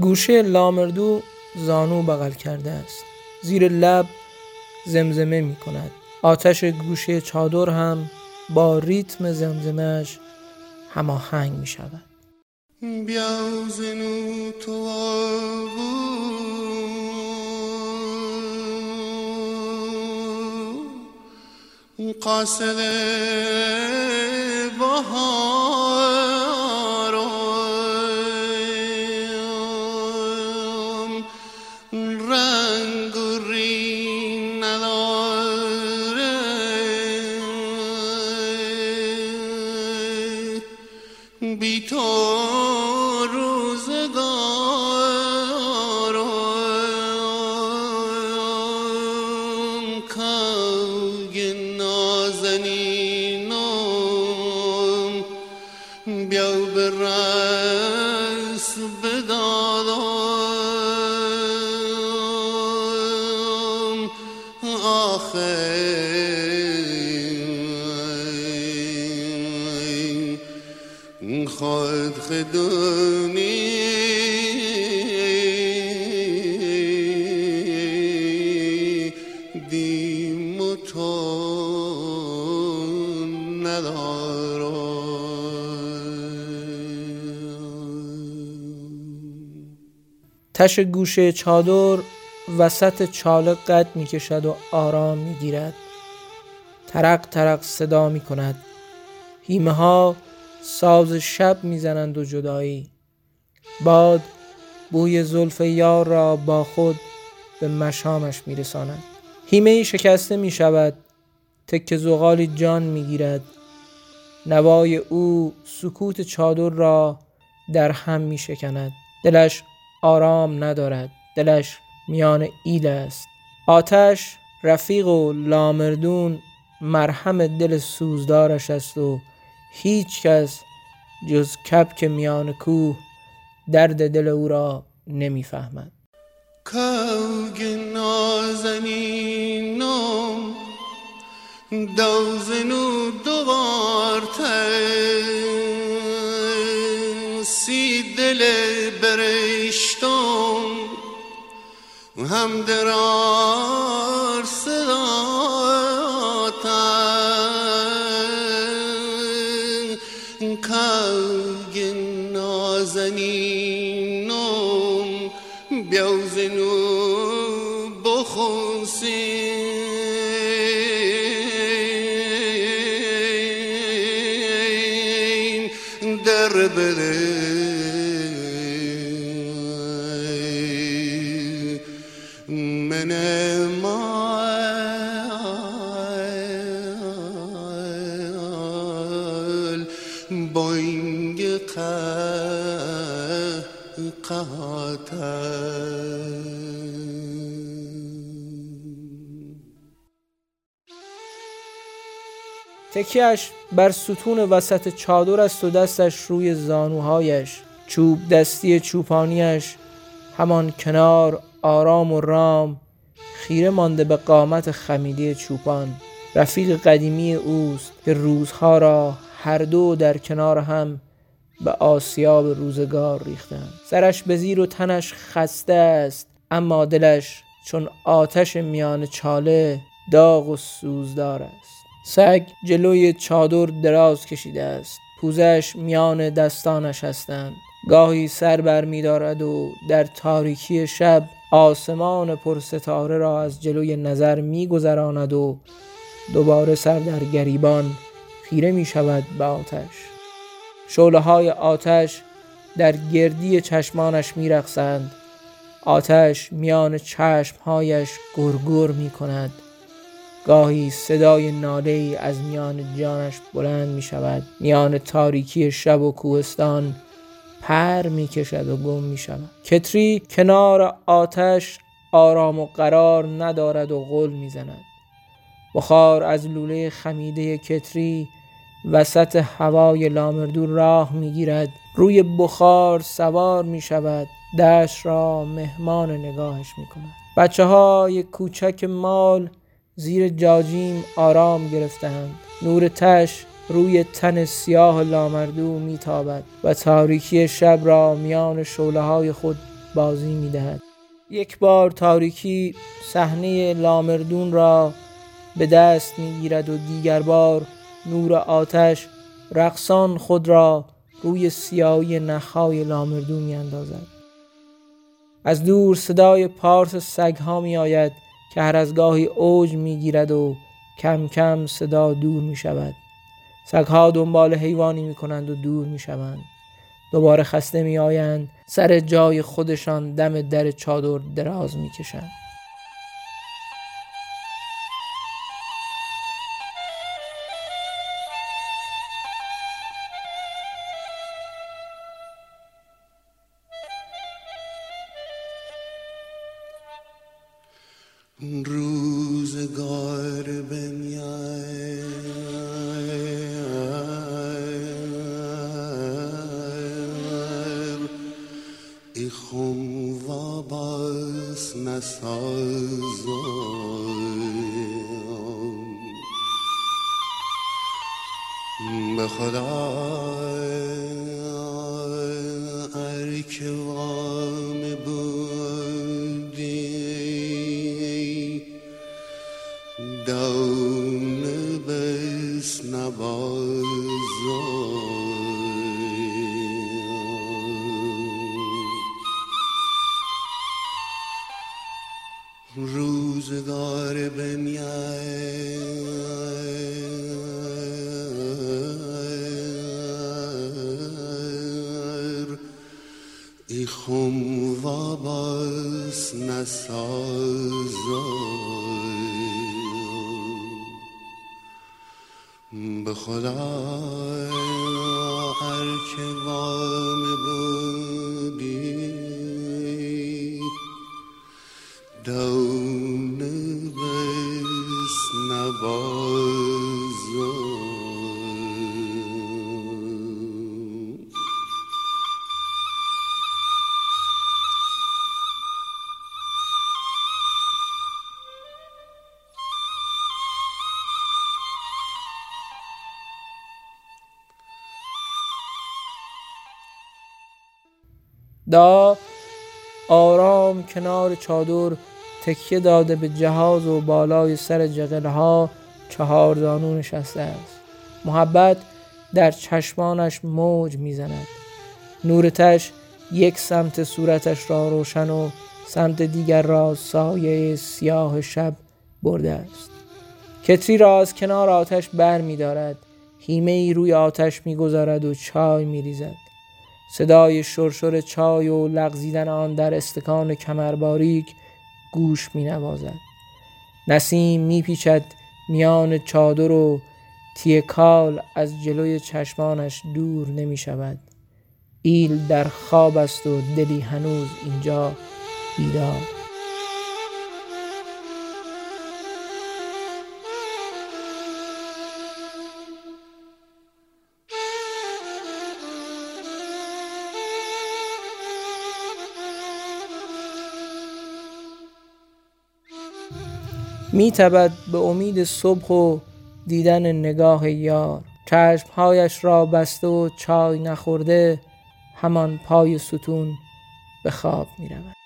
گوشه لامردو زانو بغل کرده است. زیر لب زمزمه می کند. آتش گوشه چادر هم با ریتم زمزمش هماهنگ می شود. تو قاصد بی تو روزگارم کاگ نازنینم بیا برس رس بدادم آخر تش گوشه چادر وسط چاله قد می کشد و آرام می گیرد ترق ترق صدا می کند هیمه ها ساز شب می‌زنند و جدایی. باد بوی زلف یار را با خود به مشامش میرساند. هیمه شکسته می شود تک زغالی جان می گیرد نوای او سکوت چادر را در هم می شکند دلش آرام ندارد. دلش میان ایل است. آتش رفیق و لامردون مرهم دل سوزدارش است و هیچ کس جز کپک میان کوه درد دل او را نمی‌فهمد. کوگ نازنینم دوزنو دوارته سی دل برشتم. هم درار درب من ما بوينج قاتل تکیش بر ستون وسط چادر است و دستش روی زانوهایش. چوب دستی چوپانیش همان کنار آرام و رام خیره مانده به قامت خمیده چوپان. رفیق قدیمی اوست که روزها را هر دو در کنار هم به آسیاب روزگار ریختند. سرش به زیر و تنش خسته است اما دلش چون آتش میان چاله داغ و سوزدار است. سگ جلوی چادر دراز کشیده است. پوزش میان دستانش هستند. گاهی سر بر می دارد و در تاریکی شب آسمان پرستاره را از جلوی نظر می گذراند و دوباره سر در گریبان خیره می شود به آتش. شعله های آتش در گردی چشمانش می رقصند. آتش میان چشمهایش گرگر می کند. گاهی صدای ناله از میان جانش بلند می شود میان تاریکی شب و کوهستان پر می کشد و گم می شود کتری کنار آتش آرام و قرار ندارد و غل می زند بخار از لوله خمیده کتری وسط هوای لامردو راه می گیرد روی بخار سوار می شود دشت را مهمان نگاهش می کند بچه های کوچک مال زیر جاجیم آرام گرفتند نور تش روی تن سیاه لامردو میتابد و تاریکی شب را میان شعله های خود بازی می‌دهد. یک بار تاریکی صحنه لامردون را به دست می‌گیرد و دیگر بار نور آتش رقصان خود را روی سیاهی نخهای لامردون می اندازد. از دور صدای پارس سگها می آید که هر از گاهی اوج می گیرد و کم کم صدا دور می شود. سگها دنبال حیوانی می کنند و دور می شوند. دوباره خسته می آیند سر جای خودشان دم در چادر دراز می کشند. روزگار بمیای ای خم و باس به خدا ارکوام روزگار ای خم و باس نسازای به خدا هر که وام بودی دونه بس نبازم دا آرام کنار چادر تکیه داده به جهاز و بالای سر جغل ها چهار زانو نشسته است. محبت در چشمانش موج می‌زند. نورتش یک سمت صورتش را روشن و سمت دیگر را سایه سیاه شب برده است. کتری را از کنار آتش بر می دارد هیمه ای روی آتش می گذارد و چای می ریزد صدای شرشر چای و لغزیدن آن در استکان کمرباریک گوش می نوازد نسیم می پیچد میان چادر و تیکال از جلوی چشمانش دور نمی شود ایل در خواب است و دلی هنوز اینجا بیدار. می تبد به امید صبح و دیدن نگاه یار چشمهایش را بسته و چای نخورده همان پای ستون به خواب می رود.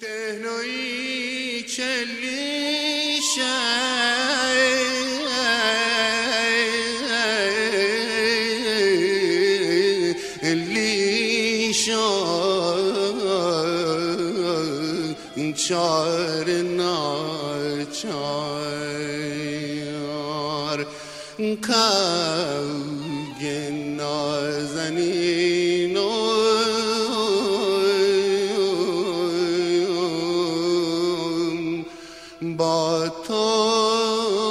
تهنوی چلیشه چار ناچار کوگ نازنین با تو سر